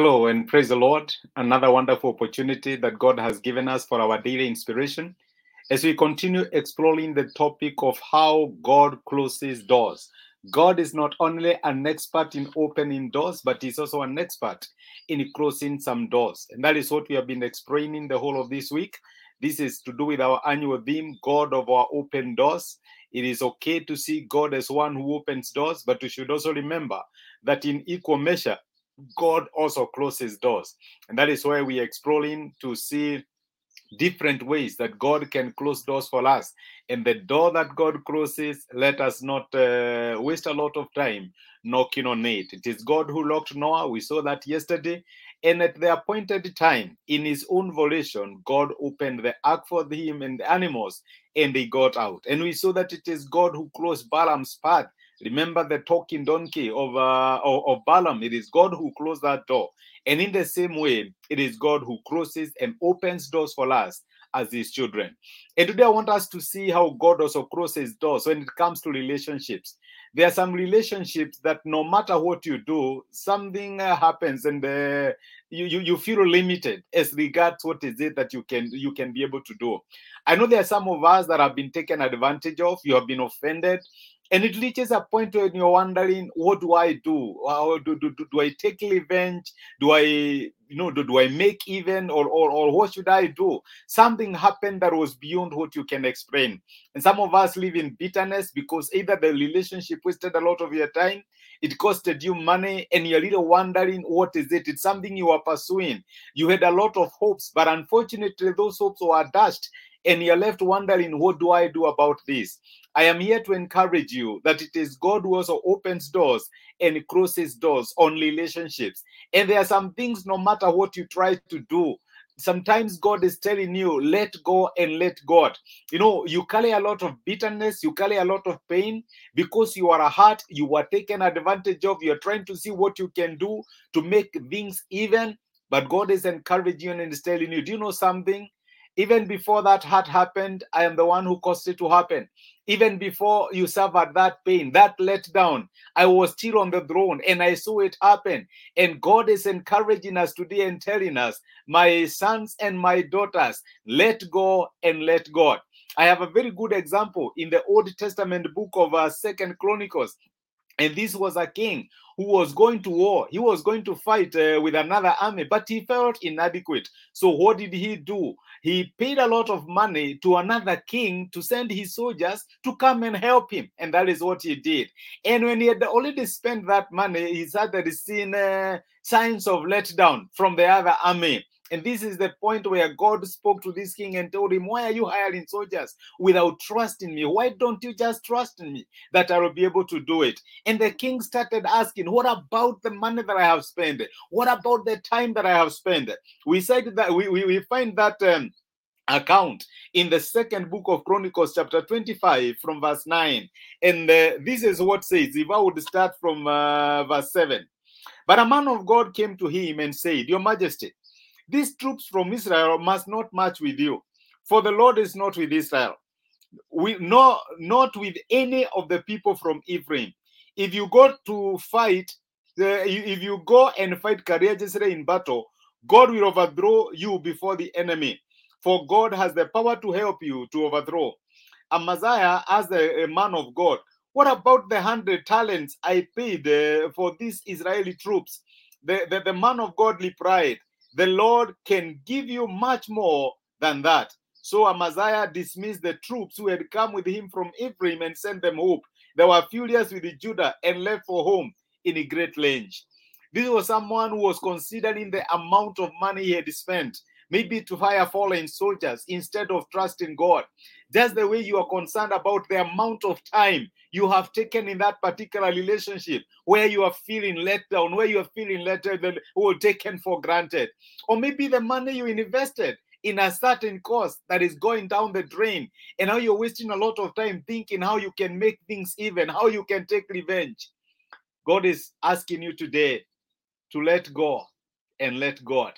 Hello and praise the Lord. Another wonderful opportunity that God has given us for our daily inspiration as we continue exploring the topic of how God closes doors. God is not only an expert in opening doors, but He's also an expert in closing some doors. And that is what we have been explaining the whole of this week. This is to do with our annual theme, God of our open doors. It is okay to see God as one who opens doors, but we should also remember that in equal measure, God also closes doors. And that is why we are exploring to see different ways that God can close doors for us. And the door that God closes, let us not uh, waste a lot of time knocking on it. It is God who locked Noah. We saw that yesterday. And at the appointed time, in his own volition, God opened the ark for him and the animals, and they got out. And we saw that it is God who closed Balaam's path Remember the talking donkey of, uh, of, Balaam. It is God who closed that door. And in the same way, it is God who closes and opens doors for us as his children. And today I want us to see how God also closes doors when it comes to relationships. There are some relationships that no matter what you do, something uh, happens and uh, you, you you feel limited as regards what is it that you can you can be able to do. I know there are some of us that have been taken advantage of. You have been offended and it reaches a point when you're wondering what do i do? How do, do, do, do i take revenge? Do i you know do, do i make even or, or or what should i do? Something happened that was beyond what you can explain. And some of us live in bitterness because either the relationship wasted a lot of your time it costed you money and you're really wondering what is it. It's something you are pursuing. You had a lot of hopes but unfortunately those hopes were dashed and you're left wondering, what do I do about this? I am here to encourage you that it is God who also opens doors and closes doors on relationships. And there are some things, no matter what you try to do, sometimes God is telling you, let go and let God. You know, you carry a lot of bitterness, you carry a lot of pain because you are a heart, you are taken advantage of, you're trying to see what you can do to make things even. But God is encouraging you and is telling you, do you know something? Even before that had happened, I am the one who caused it to happen. Even before you suffered that pain, that letdown, I was still on the throne and I saw it happen. And God is encouraging us today and telling us, my sons and my daughters, let go and let God. I have a very good example in the Old Testament book of uh, Second Chronicles. And this was a king who was going to war. He was going to fight uh, with another army, but he felt inadequate. So, what did he do? He paid a lot of money to another king to send his soldiers to come and help him. And that is what he did. And when he had already spent that money, he started seeing uh, signs of letdown from the other army. And this is the point where God spoke to this king and told him, Why are you hiring soldiers without trusting me? Why don't you just trust in me that I will be able to do it? And the king started asking, What about the money that I have spent? What about the time that I have spent? We said that we, we, we find that. Um, account in the second book of chronicles chapter 25 from verse 9 and uh, this is what says if i would start from uh, verse 7 but a man of god came to him and said your majesty these troops from Israel must not march with you, for the Lord is not with Israel. We no, not with any of the people from Ephraim. If you go to fight, uh, if you go and fight courageously in battle, God will overthrow you before the enemy, for God has the power to help you to overthrow. Amaziah asked a man of God, What about the hundred talents I paid uh, for these Israeli troops? The, the, the man of God replied, the Lord can give you much more than that. So Amaziah dismissed the troops who had come with him from Ephraim and sent them home. They were furious with Judah and left for home in a great range. This was someone who was considering the amount of money he had spent, maybe to hire fallen soldiers instead of trusting God. Just the way you are concerned about the amount of time you have taken in that particular relationship where you are feeling let down, where you are feeling let down, or taken for granted. Or maybe the money you invested in a certain cause that is going down the drain, and now you're wasting a lot of time thinking how you can make things even, how you can take revenge. God is asking you today to let go and let God.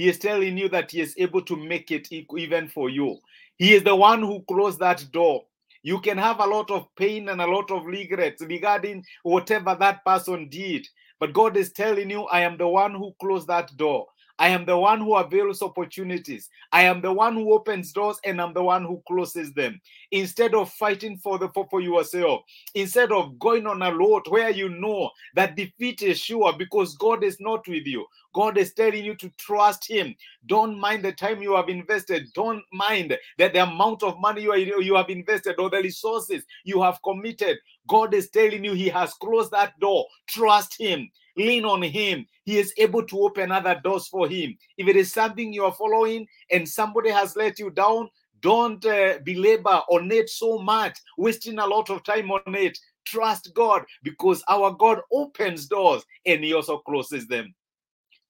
He is telling you that He is able to make it even for you. He is the one who closed that door. You can have a lot of pain and a lot of regrets regarding whatever that person did. But God is telling you, I am the one who closed that door. I am the one who avails opportunities. I am the one who opens doors and I'm the one who closes them. Instead of fighting for the for, yourself, instead of going on a road where you know that defeat is sure because God is not with you. God is telling you to trust Him. Don't mind the time you have invested. Don't mind that the amount of money you, are, you have invested or the resources you have committed. God is telling you He has closed that door. Trust Him lean on him. He is able to open other doors for him. If it is something you are following and somebody has let you down don't uh, belabor on it so much wasting a lot of time on it. Trust god because our god opens doors and he also closes them.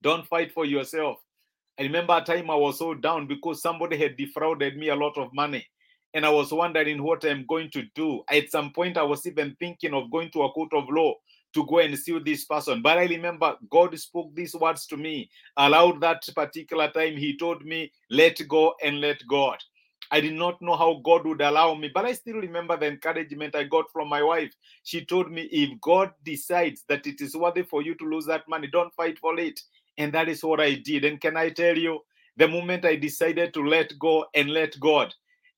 Don't fight for yourself. I remember a time i was so down because somebody had defrauded me a lot of money. And i was wondering what i'm going to do. At some point i was even thinking of going to a court of law to go and see this person. But I remember God spoke these words to me. Allowed that particular time, He told me, let go and let God. I did not know how God would allow me, but I still remember the encouragement I got from my wife. She told me, if God decides that it is worthy for you to lose that money, don't fight for it. And that is what I did. And can I tell you, the moment I decided to let go and let God,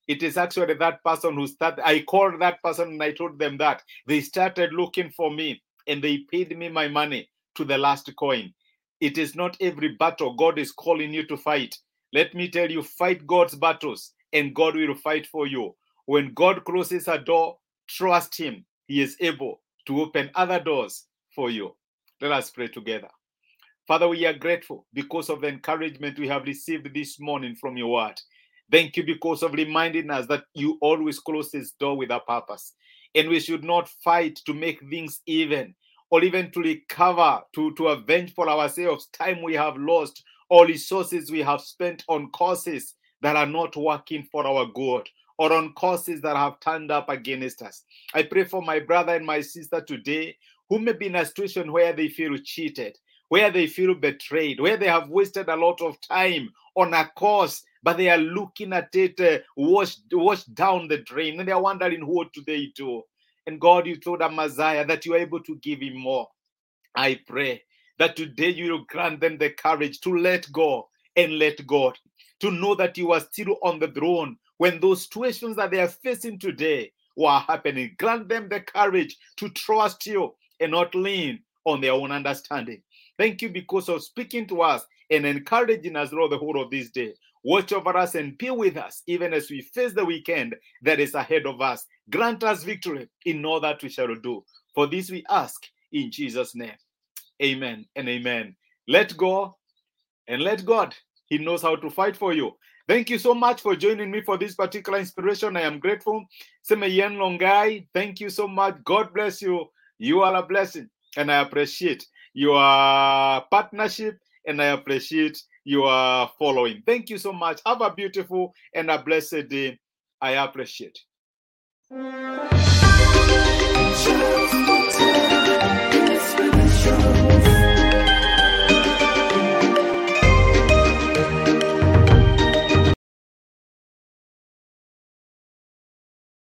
it is actually that person who started. I called that person and I told them that they started looking for me and they paid me my money to the last coin. It is not every battle God is calling you to fight. Let me tell you, fight God's battles and God will fight for you. When God closes a door, trust Him. He is able to open other doors for you. Let us pray together. Father, we are grateful because of the encouragement we have received this morning from your word. Thank you because of reminding us that you always close this door with a purpose and we should not fight to make things even or even to recover to to avenge for ourselves time we have lost or resources we have spent on causes that are not working for our good or on causes that have turned up against us. I pray for my brother and my sister today who may be in a situation where they feel cheated where they feel betrayed where they have wasted a lot of time on a cause but they are looking at it uh, washed, washed down the drain and they are wondering what do they do? And god you told amaziah that you are able to give him more. I pray that today you will grant them the courage to let go and let god to know that you are still on the throne when those situations that they are facing today were happening. Grant them the courage to trust you and not lean on their own understanding. Thank you because of speaking to us and encouraging us throughout the whole of this day Watch over us and be with us even as we face the weekend that is ahead of us. Grant us victory in all that we shall do. For this we ask in Jesus' name. Amen and amen. Let go and let God. He knows how to fight for you. Thank you so much for joining me for this particular inspiration. I am grateful. Semeyen Longai, thank you so much. God bless you. You are a blessing, and I appreciate your partnership, and I appreciate you are following. Thank you so much. Have a beautiful and a blessed day. I appreciate.